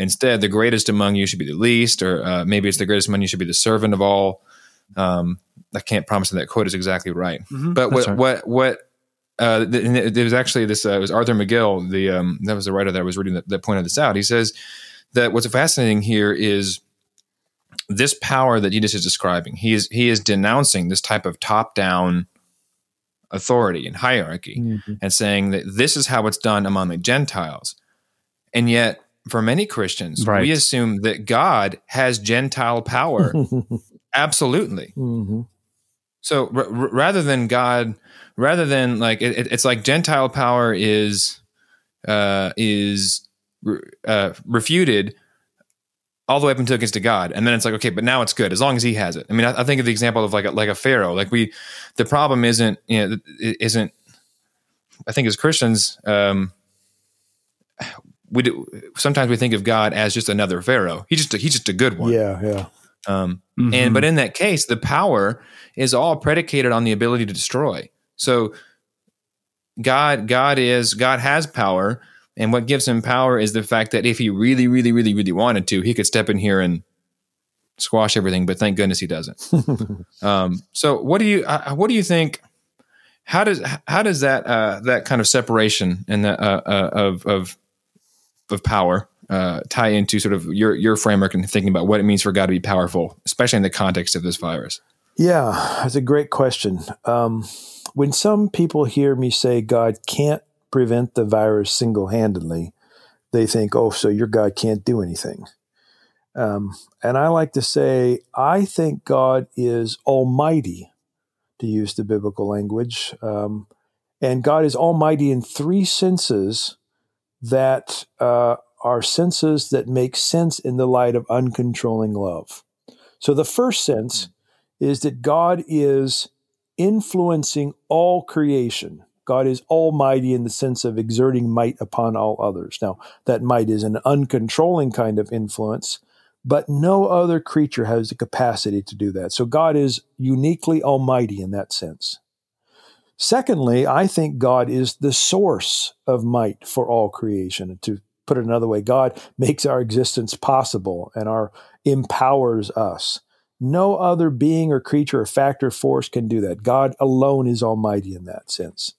Instead, the greatest among you should be the least, or uh, maybe it's the greatest among you should be the servant of all. Um, I can't promise that, that quote is exactly right, mm-hmm. but what, right. what what uh, there was actually this uh, it was Arthur McGill, the um, that was the writer that I was reading that, that pointed this out. He says that what's fascinating here is this power that Jesus is describing. He is he is denouncing this type of top down authority and hierarchy, mm-hmm. and saying that this is how it's done among the Gentiles, and yet for many Christians, right. we assume that God has Gentile power Absolutely. Mm-hmm. So r- rather than God, rather than like it, it's like Gentile power is uh, is uh, refuted all the way up until it gets to God, and then it's like okay, but now it's good as long as He has it. I mean, I, I think of the example of like a, like a Pharaoh. Like we, the problem isn't you know isn't. I think as Christians, um, we do sometimes we think of God as just another Pharaoh. He's just a, he's just a good one. Yeah, yeah. Um, mm-hmm. And but in that case, the power is all predicated on the ability to destroy. So God, God is God has power, and what gives him power is the fact that if he really, really, really, really wanted to, he could step in here and squash everything. But thank goodness he doesn't. um, so what do you uh, what do you think? How does how does that uh, that kind of separation and that uh, uh, of of of power uh, tie into sort of your your framework and thinking about what it means for God to be powerful, especially in the context of this virus? Yeah, that's a great question. Um, when some people hear me say God can't prevent the virus single handedly, they think, oh, so your God can't do anything. Um, and I like to say, I think God is almighty, to use the biblical language. Um, and God is almighty in three senses that uh, are senses that make sense in the light of uncontrolling love. So the first sense hmm. is that God is influencing all creation. God is almighty in the sense of exerting might upon all others. Now, that might is an uncontrolling kind of influence, but no other creature has the capacity to do that. So God is uniquely almighty in that sense. Secondly, I think God is the source of might for all creation. To put it another way, God makes our existence possible and our empowers us. No other being or creature or factor or force can do that. God alone is almighty in that sense.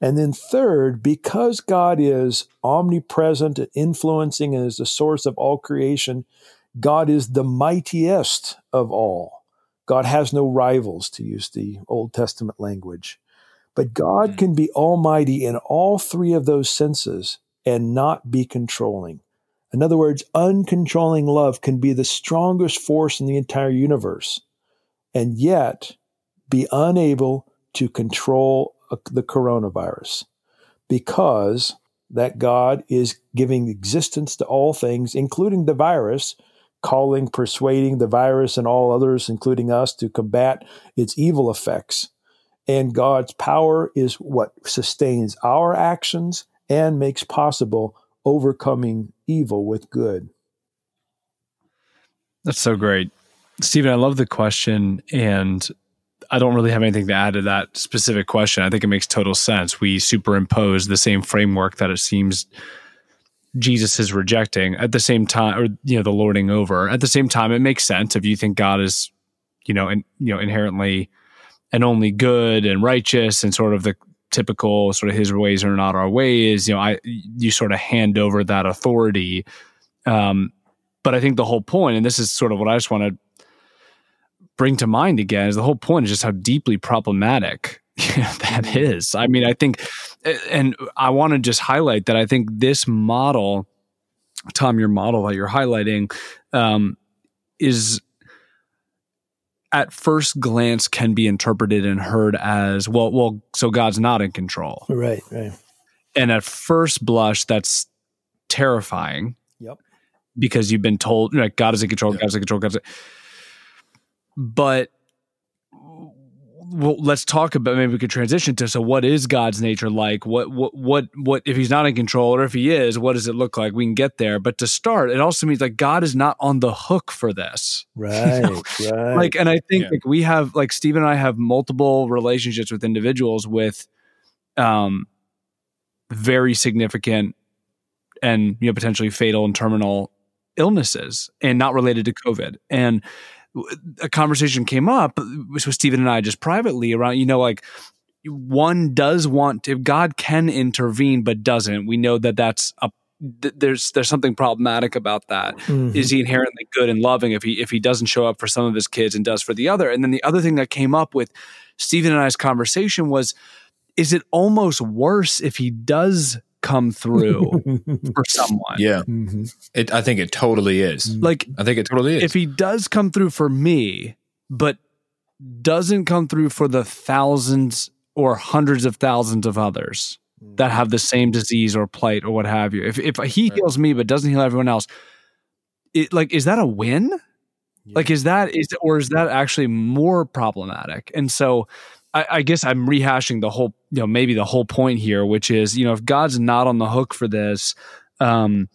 And then third, because God is omnipresent and influencing and is the source of all creation, God is the mightiest of all. God has no rivals, to use the Old Testament language. But God hmm. can be almighty in all three of those senses and not be controlling. In other words, uncontrolling love can be the strongest force in the entire universe and yet be unable to control uh, the coronavirus because that God is giving existence to all things, including the virus, calling, persuading the virus and all others, including us, to combat its evil effects. And God's power is what sustains our actions and makes possible overcoming evil with good. That's so great. Stephen, I love the question. And I don't really have anything to add to that specific question. I think it makes total sense. We superimpose the same framework that it seems Jesus is rejecting at the same time, or you know, the lording over. At the same time, it makes sense if you think God is, you know, and you know, inherently and only good and righteous and sort of the typical sort of his ways are not our ways. You know, I you sort of hand over that authority. Um, but I think the whole point, and this is sort of what I just want to bring to mind again, is the whole point is just how deeply problematic that mm-hmm. I mean, I think, and I want to just highlight that I think this model, Tom, your model that you're highlighting, um, is at first glance can be interpreted and heard as well well so god's not in control. Right right. And at first blush that's terrifying. Yep. Because you've been told like god is in control yep. god is in control god's in, but well, let's talk about maybe we could transition to so what is God's nature like? What what what what if he's not in control or if he is, what does it look like? We can get there. But to start, it also means like God is not on the hook for this. Right. You know? Right. Like and I think yeah. like we have like Steve and I have multiple relationships with individuals with um very significant and you know potentially fatal and terminal illnesses and not related to COVID. And a conversation came up with Stephen and I just privately around, you know, like one does want if God can intervene but doesn't. We know that that's a there's there's something problematic about that. Mm-hmm. Is he inherently good and loving if he if he doesn't show up for some of his kids and does for the other? And then the other thing that came up with Stephen and I's conversation was is it almost worse if he does come through for someone. Yeah. Mm-hmm. It, I think it totally is. Mm-hmm. Like, I think it totally is. If he does come through for me, but doesn't come through for the thousands or hundreds of thousands of others that have the same disease or plight or what have you, if, if he heals me but doesn't heal everyone else, it, like, is that a win? Yeah. Like, is that, is, or is that actually more problematic? And so, I, I, guess I'm rehashing the whole, you know, maybe the whole point here, which is, you know, if God's not on the hook for this, um,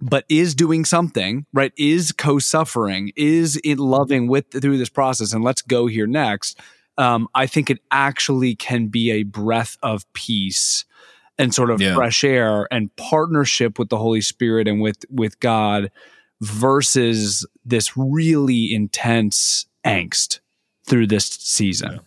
but is doing something, right? Is co-suffering, is it loving with through this process, and let's go here next. Um, I think it actually can be a breath of peace and sort of yeah. fresh air and partnership with the Holy Spirit and with with God versus this really intense angst through this season. Yeah.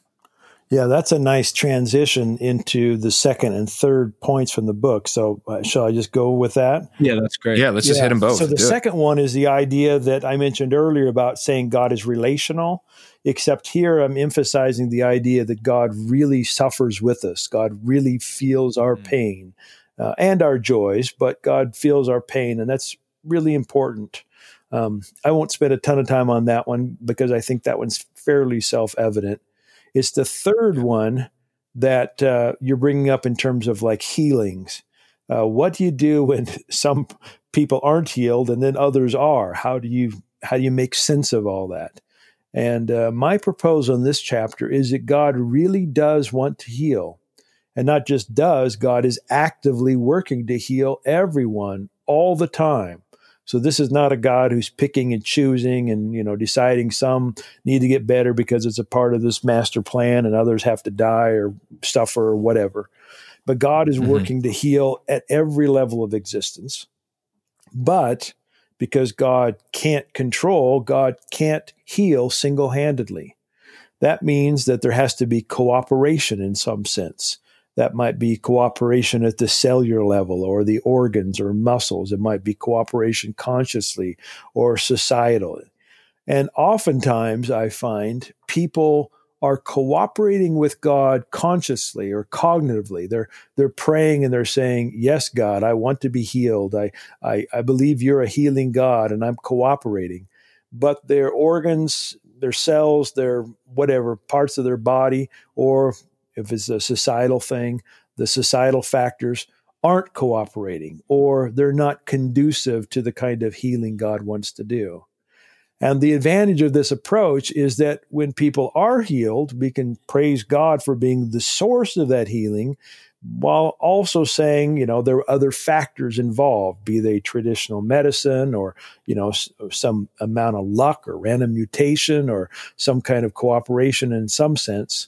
Yeah, that's a nice transition into the second and third points from the book. So, uh, shall I just go with that? Yeah, that's great. Yeah, let's yeah. just hit them both. So, the Do second it. one is the idea that I mentioned earlier about saying God is relational, except here I'm emphasizing the idea that God really suffers with us. God really feels our mm-hmm. pain uh, and our joys, but God feels our pain, and that's really important. Um, I won't spend a ton of time on that one because I think that one's fairly self evident. It's the third one that uh, you're bringing up in terms of like healings. Uh, what do you do when some people aren't healed and then others are? How do you how do you make sense of all that? And uh, my proposal in this chapter is that God really does want to heal, and not just does. God is actively working to heal everyone all the time. So this is not a God who's picking and choosing and you know deciding some need to get better because it's a part of this master plan and others have to die or suffer or whatever. But God is mm-hmm. working to heal at every level of existence. But because God can't control, God can't heal single-handedly. That means that there has to be cooperation in some sense. That might be cooperation at the cellular level or the organs or muscles. It might be cooperation consciously or societal. And oftentimes I find people are cooperating with God consciously or cognitively. They're they're praying and they're saying, Yes, God, I want to be healed. I, I, I believe you're a healing God and I'm cooperating. But their organs, their cells, their whatever parts of their body, or if it's a societal thing, the societal factors aren't cooperating or they're not conducive to the kind of healing God wants to do. And the advantage of this approach is that when people are healed, we can praise God for being the source of that healing while also saying, you know, there are other factors involved, be they traditional medicine or, you know, some amount of luck or random mutation or some kind of cooperation in some sense.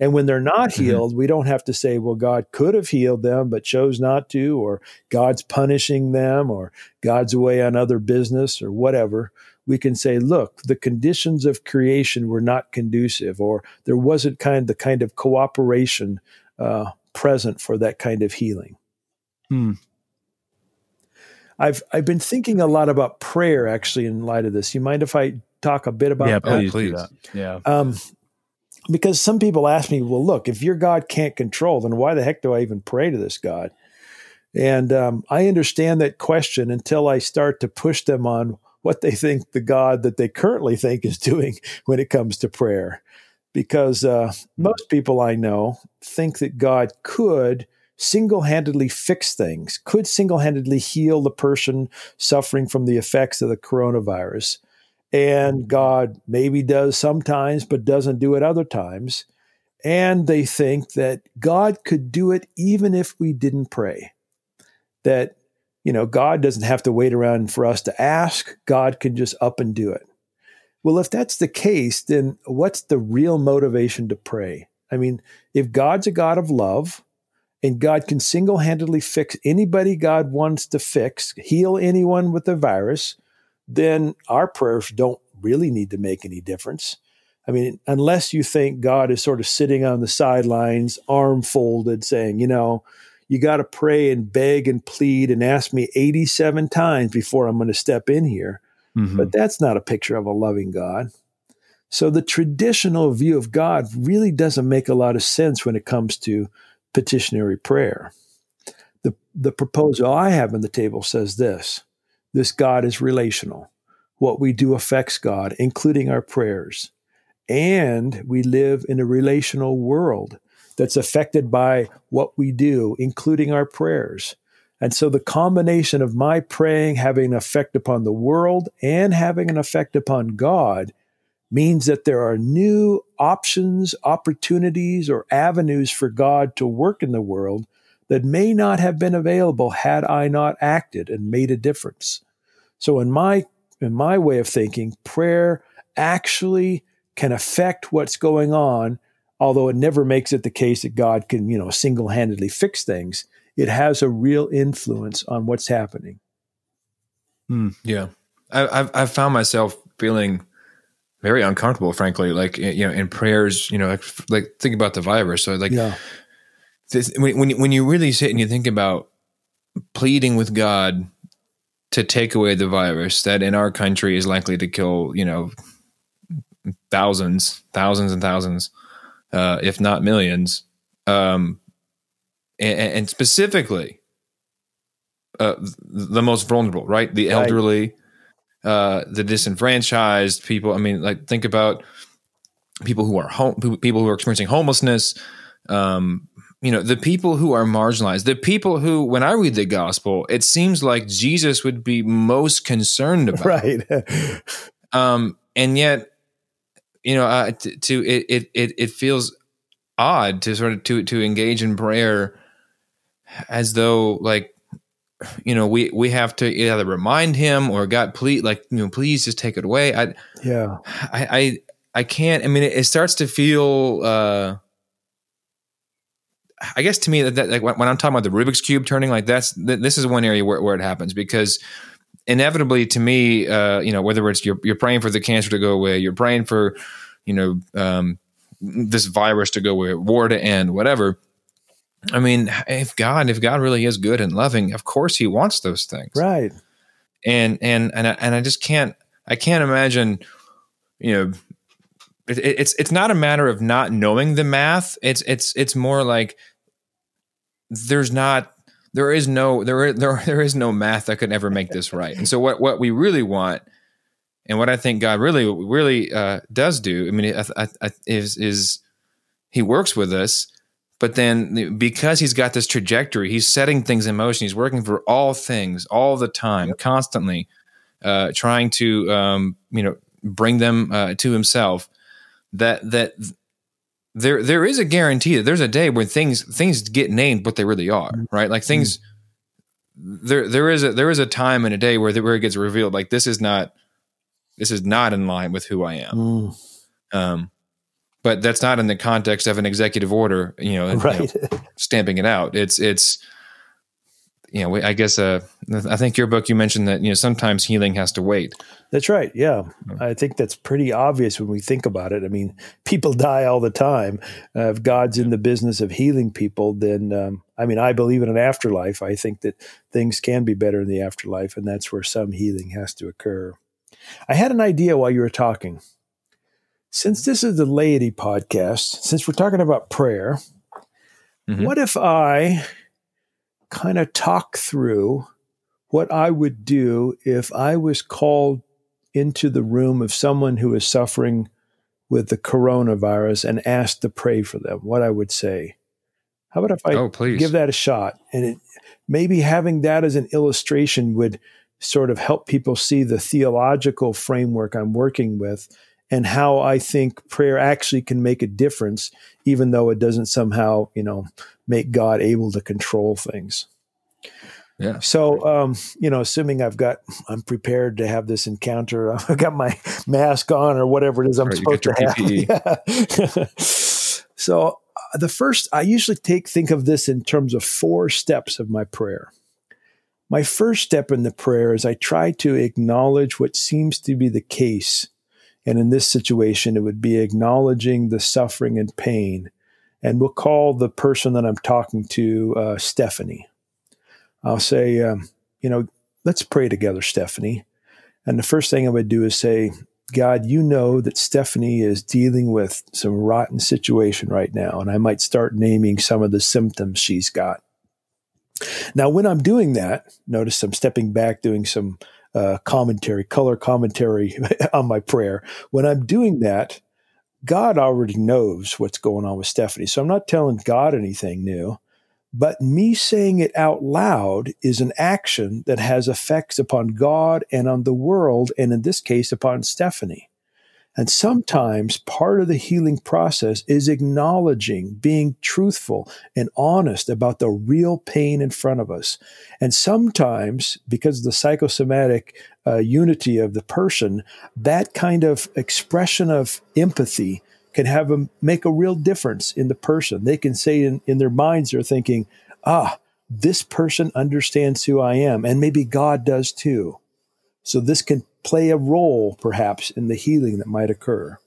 And when they're not Mhm. healed, we don't have to say, well, God could have healed them, but chose not to, or God's punishing them, or God's away on other business, or whatever. We can say, look, the conditions of creation were not conducive, or there wasn't kind the kind of cooperation uh, present for that kind of healing. Hmm. I've I've been thinking a lot about prayer actually in light of this. You mind if I talk a bit about yeah, that? please, please. do that. Yeah. Um, because some people ask me, well, look, if your God can't control, then why the heck do I even pray to this God? And um, I understand that question until I start to push them on what they think the God that they currently think is doing when it comes to prayer. Because uh, most people I know think that God could single handedly fix things, could single handedly heal the person suffering from the effects of the coronavirus. And God maybe does sometimes, but doesn't do it other times. And they think that God could do it even if we didn't pray. That, you know, God doesn't have to wait around for us to ask, God can just up and do it. Well, if that's the case, then what's the real motivation to pray? I mean, if God's a God of love and God can single handedly fix anybody God wants to fix, heal anyone with a virus, then our prayers don't really need to make any difference. I mean, unless you think God is sort of sitting on the sidelines, arm folded, saying, you know, you got to pray and beg and plead and ask me 87 times before I'm going to step in here. Mhm. But that's not a picture of a loving God. So the traditional view of God really doesn't make a lot of sense when it comes to petitionary prayer. The, the proposal I have on the table says this this God is relational. What we do affects God, including our prayers. And we live in a relational world that's affected by what we do, including our prayers. And so the combination of my praying having an effect upon the world and having an effect upon God means that there are new options, opportunities, or avenues for God to work in the world that may not have been available had I not acted and made a difference. So in my in my way of thinking, prayer actually can affect what's going on, although it never makes it the case that God can, you know, single-handedly fix things. It has a real influence on what's happening. Hmm, yeah, I, I've I've found myself feeling very uncomfortable, frankly. Like you know, in prayers, you know, like like think about the virus. So like yeah. This, when when you, when you really sit and you think about pleading with God to take away the virus that in our country is likely to kill, you know, thousands, thousands and thousands, uh, if not millions, um, and, and specifically uh, the most vulnerable, right? The elderly, uh, the disenfranchised people. I mean, like think about people who are home, people who are experiencing homelessness. Um, you know, the people who are marginalized, the people who, when I read the gospel, it seems like Jesus would be most concerned about. Right. Um, and yet, you know, uh, to, to it, it, it, it feels odd to sort of to to engage in prayer as though like you know we we have to either remind him or God please like you know please just take it away. I yeah. I I, I can't. I mean, it, it starts to feel. uh I guess to me that, that like when I'm talking about the Rubik's cube turning, like that's th- this is one area where, where it happens because inevitably to me, uh, you know, whether it's you're you're praying for the cancer to go away, you're praying for, you know, um, this virus to go away, war to end, whatever. I mean, if God, if God really is good and loving, of course He wants those things, Right. and and and I, and I just can't, I can't imagine, you know, it, it- it's it's not a matter of not knowing the math. It's it's it's more like there's not there is no there is, there there is no math that could ever make this right. And so what what we really want, and what I think God really really uh, does do, I mean, I, I, I, is is He works with us, but then because He's got this trajectory, He's setting things in motion. He's working for all things all the time, constantly, uh, trying to um, you know bring them uh, to Himself. That that there there is a guarantee that there's a day when things things get named what they really are, right? Like things there there is a there is a time and a day where the, where it gets revealed like this is not this is not in line with who I am. Mm. Um, but that's not in the context of an executive order, you know, right. you know stamping it out. It's it's you know, I guess uh, I think your book you mentioned that you know sometimes healing has to wait. That's right. Yeah, I think that's pretty obvious when we think about it. I mean, people die all the time. Uh, if God's in the business of healing people, then um, I mean, I believe in an afterlife. I think that things can be better in the afterlife, and that's where some healing has to occur. I had an idea while you were talking. Since this is the laity podcast, since we're talking about prayer, mm-hmm. what if I kind of talk through what I would do if I was called into the room of someone who is suffering with the coronavirus and asked to pray for them, what I would say. How about if I oh, give that a shot? And it, maybe having that as an illustration would sort of help people see the theological framework I'm working with and how I think prayer actually can make a difference, even though it doesn't somehow, you know, make God able to control things. Yeah. So, um, you know, assuming I've got, I'm prepared to have this encounter. I've got my mask on or whatever it is I'm right, supposed to have. Yeah. so, uh, the first, I usually take think of this in terms of four steps of my prayer. My first step in the prayer is I try to acknowledge what seems to be the case and in this situation, it would be acknowledging the suffering and pain. And we'll call the person that I'm talking to uh, Stephanie. I'll say, um, you know, let's pray together, Stephanie. And the first thing I would do is say, God, you know that Stephanie is dealing with some rotten situation right now. And I might start naming some of the symptoms she's got. Now, when I'm doing that, notice I'm stepping back, doing some uh, commentary, color commentary on my prayer. When I'm doing that, God already knows what's going on with Stephanie. So I'm not telling God anything new. But me saying it out loud is an action that has effects upon God and on the world, and in this case, upon Stephanie. And sometimes part of the healing process is acknowledging, being truthful and honest about the real pain in front of us. And sometimes, because of the psychosomatic uh, unity of the person, that kind of expression of empathy can have make a real difference in the person. They can say in, in their minds, they're thinking, ah, this person understands who I am. And maybe God does too. So this can play a role, perhaps, in the healing that might occur.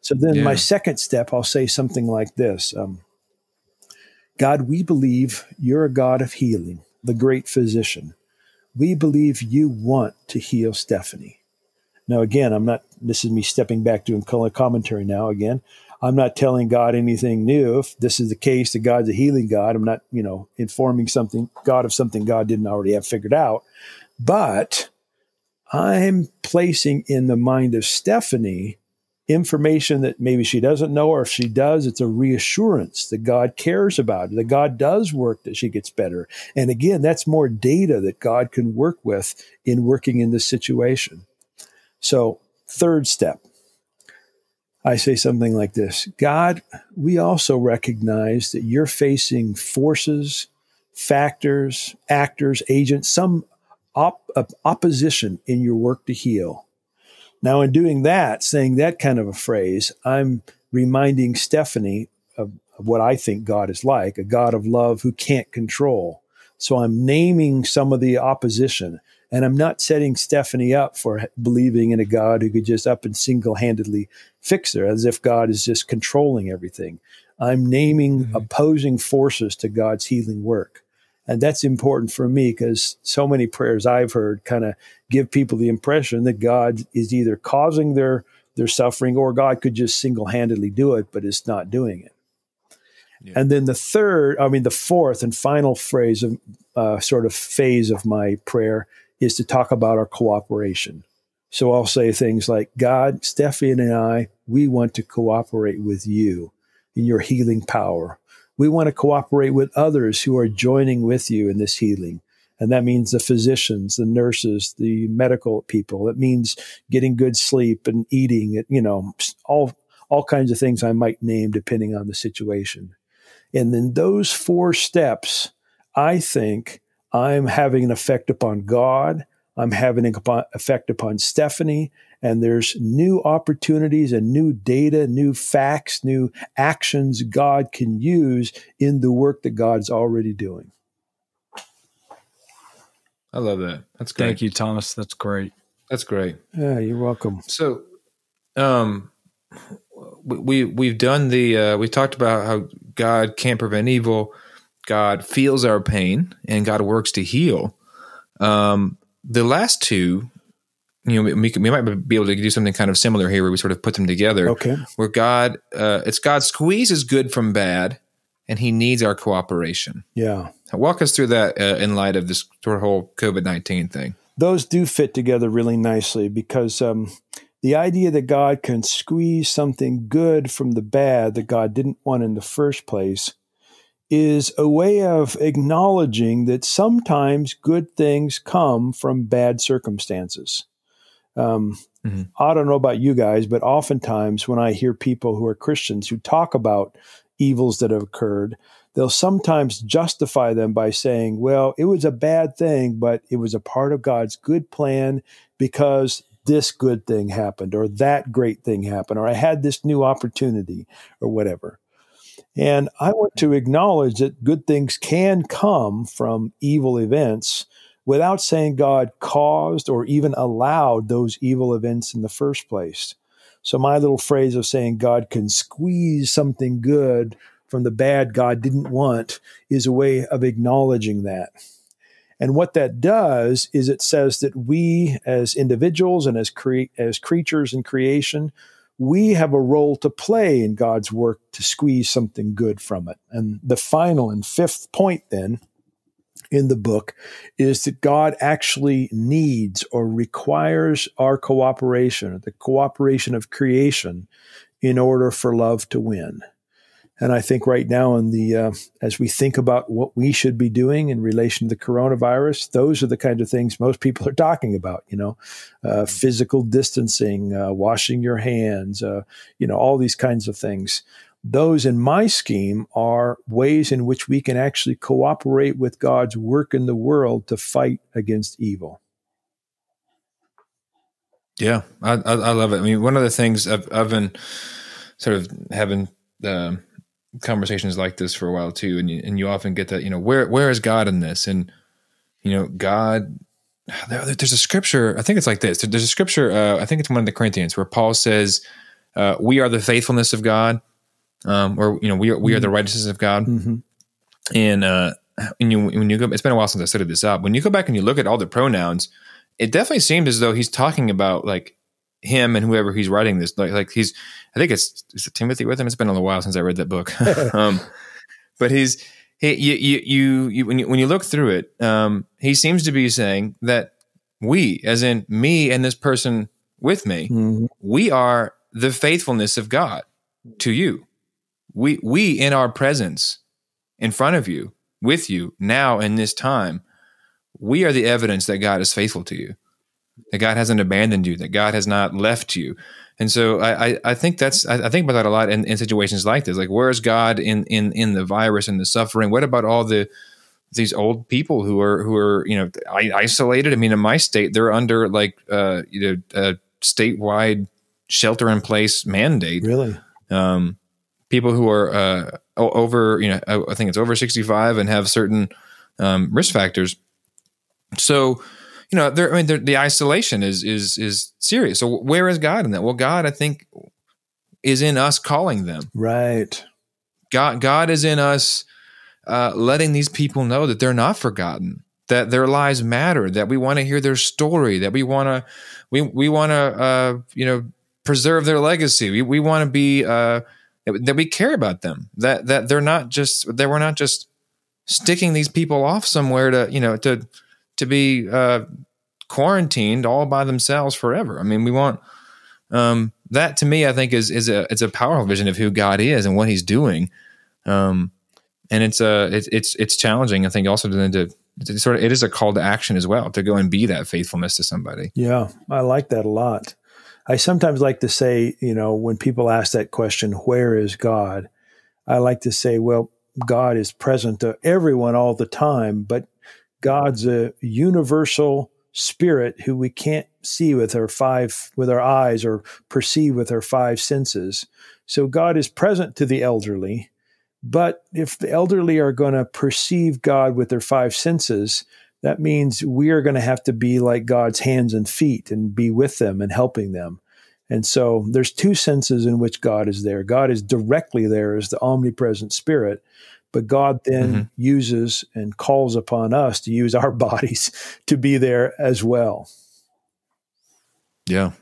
So then, yeah. my second step, I'll say something like this um, God, we believe you're a God of healing, the great physician. We believe you want to heal Stephanie. Now, again, I'm not, this is me stepping back doing color commentary now again. I'm not telling God anything new. If this is the case, that God's a healing God, I'm not, you know, informing something, God of something God didn't already have figured out. But I'm placing in the mind of Stephanie information that maybe she doesn't know, or if she does, it's a reassurance that God cares about that God does work, that she gets better. And again, that's more data that God can work with in working in this situation. So, third step, I say something like this God, we also recognize that you're facing forces, factors, actors, agents, some op- opposition in your work to heal. Now, in doing that, saying that kind of a phrase, I'm reminding Stephanie of, of what I think God is like a God of love who can't control. So I'm naming some of the opposition. And I'm not setting Stephanie up for believing in a God who could just up and single handedly fix her as if God is just controlling everything. I'm naming mm-hmm. opposing forces to God's healing work. And that's important for me because so many prayers I've heard kind of give people the impression that God is either causing their their suffering or God could just single-handedly do it, but it's not doing it. Yeah. And then the third, I mean, the fourth and final phrase of uh, sort of phase of my prayer is to talk about our cooperation. So I'll say things like, God, Stephanie and I, we want to cooperate with you in your healing power. We want to cooperate with others who are joining with you in this healing. And that means the physicians, the nurses, the medical people. It means getting good sleep and eating you know, all, all kinds of things I might name depending on the situation. And then those four steps, I think I'm having an effect upon God. I'm having an effect upon Stephanie and there's new opportunities and new data, new facts, new actions God can use in the work that God's already doing. I love that. That's great. Thank you, Thomas. That's great. That's great. Yeah, you're welcome. So, um, we we've done the uh, we talked about how God can't prevent evil. God feels our pain, and God works to heal. Um, the last two, you know, we, we, might be able to do something kind of similar here, where we sort of put them together. Okay. Where God, uh, it's God squeezes good from bad, and He needs our cooperation. Yeah. Walk us through that uh, in light of this whole COVID nineteen thing. Those do fit together really nicely because um, the idea that God can squeeze something good from the bad that God didn't want in the first place is a way of acknowledging that sometimes good things come from bad circumstances. Um, mm-hmm. I don't know about you guys, but oftentimes when I hear people who are Christians who talk about evils that have occurred, they'll sometimes justify them by saying, well, it was a bad thing, but it was a part of God's good plan because this good thing happened or that great thing happened or I had this new opportunity or whatever. And I want to acknowledge that good things can come from evil events without saying God caused or even allowed those evil events in the first place. So, my little phrase of saying God can squeeze something good from the bad God didn't want is a way of acknowledging that. And what that does is it says that we, as individuals and as, cre- as creatures in creation, we have a role to play in God's work to squeeze something good from it. And the final and fifth point, then, in the book is that God actually needs or requires our cooperation, the cooperation of creation, in order for love to win. And I think right now, in the uh, as we think about what we should be doing in relation to the coronavirus, those are the kind of things most people are talking about. You know, uh, mm-hmm. physical distancing, uh, washing your hands, uh, you know, all these kinds of things. Those, in my scheme, are ways in which we can actually cooperate with God's work in the world to fight against evil. Yeah, I, I, love it. I mean, one of the things I've, I've been sort of having. Um, conversations like this for a while too, and you, and you often get that you know where where is God in this, and you know God. There, there's a scripture. I think it's like this. There's a scripture. Uh, I think it's one of the Corinthians where Paul says, uh, "We are the faithfulness of God," um, or you know, we are we are the mm-hmm. righteousness of God. Mm-hmm. And uh, when you when you go, it's been a while since I studied this up. When you go back and you look at all the pronouns, it definitely seems as though he's talking about like him and whoever he's writing this like like he's I think it's is it Timothy with him. It's been a little while since I read that book. um, but he's he you you, you, you when you when you look through it, um, he seems to be saying that we, as in me and this person with me, mm-hmm. we are the faithfulness of God to you. We we in our presence in front of you, with you now in this time, we are the evidence that God is faithful to you that God hasn't abandoned you, that God has not left you. And so I, I, I think that's I, I, think about that a lot in, in situations like this. Like where is God in in in the virus and the suffering? What about all the these old people who are who are you know isolated? I mean, in my state, they're under like uh, you know a statewide shelter in place mandate. Really, um, people who are uh, over you know I think it's over sixty five and have certain um, risk factors. So you know, I mean, the isolation is is is serious. So where is God in that? Well, God, I think, is in us calling them. Right. God, God is in us, uh, letting these people know that they're not forgotten, that their lives matter, that we want to hear their story, that we want to, we we want to, uh, you know, preserve their legacy. We we want to be uh, that we care about them. That that they're not just that we're not just sticking these people off somewhere to you know to to be uh, quarantined all by themselves forever. I mean, we want um, that to me. I think is is a it's a powerful vision of who God is and what He's doing. Um, and it's a it's it's it's challenging. I think also to, to sort of it is a call to action as well to go and be that faithfulness to somebody. Yeah, I like that a lot. I sometimes like to say, you know, when people ask that question, where is God? I like to say, well, God is present to everyone all the time, but God's a universal spirit who we can't see with our five with our eyes or perceive with our five senses. So God is present to the elderly, but if the elderly are going to perceive God with their five senses, that means we are going to have to be like God's hands and feet and be with them and helping them. And so there's two senses in which God is there. God is directly there as the omnipresent spirit, but God then mm-hmm. uses and calls upon us to use our bodies to be there as well. Yeah.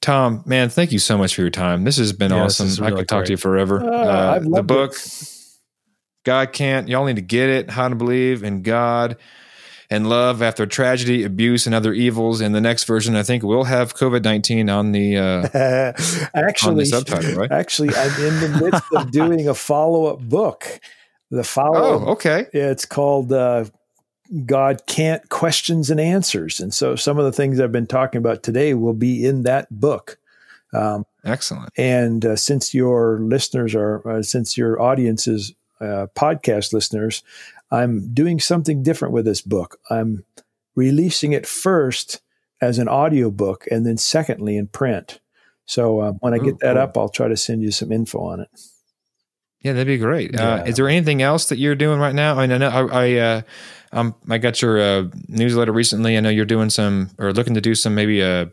Tom, man, thank you so much for your time. This has been yeah, awesome. Really I could talk to you forever. Uh, uh, the book, it. God Can't, y'all need to get it. How to Believe in God and love after tragedy, abuse, and other evils. In the next version, I think we'll have COVID nineteen on the uh, actually on the subtitle. Right? Actually, I'm in the midst of doing a follow up book. The follow. Oh, okay. It's called uh, God Can't Questions and Answers, and so some of the things I've been talking about today will be in that book. Um, Excellent. And uh, since your listeners are, uh, since your audience is uh, podcast listeners, I'm doing something different with this book. I'm releasing it first as an audio book and then secondly in print. So uh, when I get that cool. up, I'll try to send you some info on it. Yeah, that'd be great. Uh, yeah. Uh, is there anything else that you're doing right now? I mean, I know I, I, uh, um, I got your uh, newsletter recently. I know you're doing some or looking to do some maybe a uh,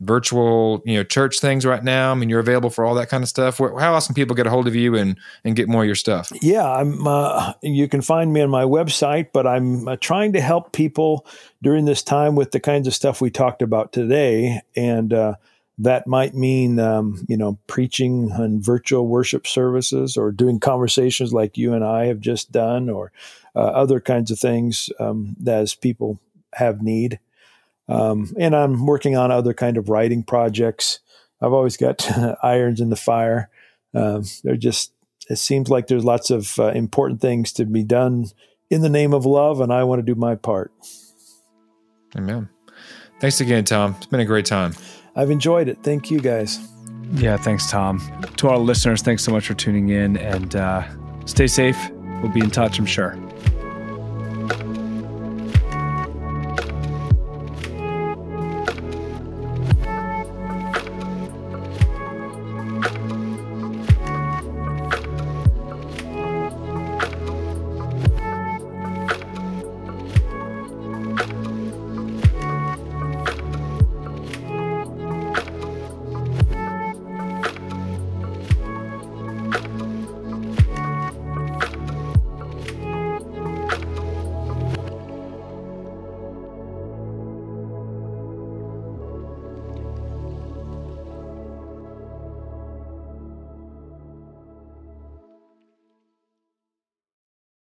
virtual you know church things right now? I mean you're available for all that kind of stuff how else can people get a hold of you and and get more of your stuff? Yeah i'm uh, you can find me on my website but i'm uh, trying to help people during this time with the kinds of stuff we talked about today. And uh, that might mean um, you know preaching on virtual worship services or doing conversations like you and i have just done or uh, other kinds of things um, as people have need um, and I'm working on other kind of writing projects. I've always got irons in the fire. Um, they're just, it seems like there's lots of uh, important things to be done in the name of love, and I want to do my part. Amen. Thanks again, Tom. It's been a great time. I've enjoyed it. Thank you, guys. Yeah, thanks, Tom. To our listeners, thanks so much for tuning in and uh, stay safe. We'll be in touch, I'm sure.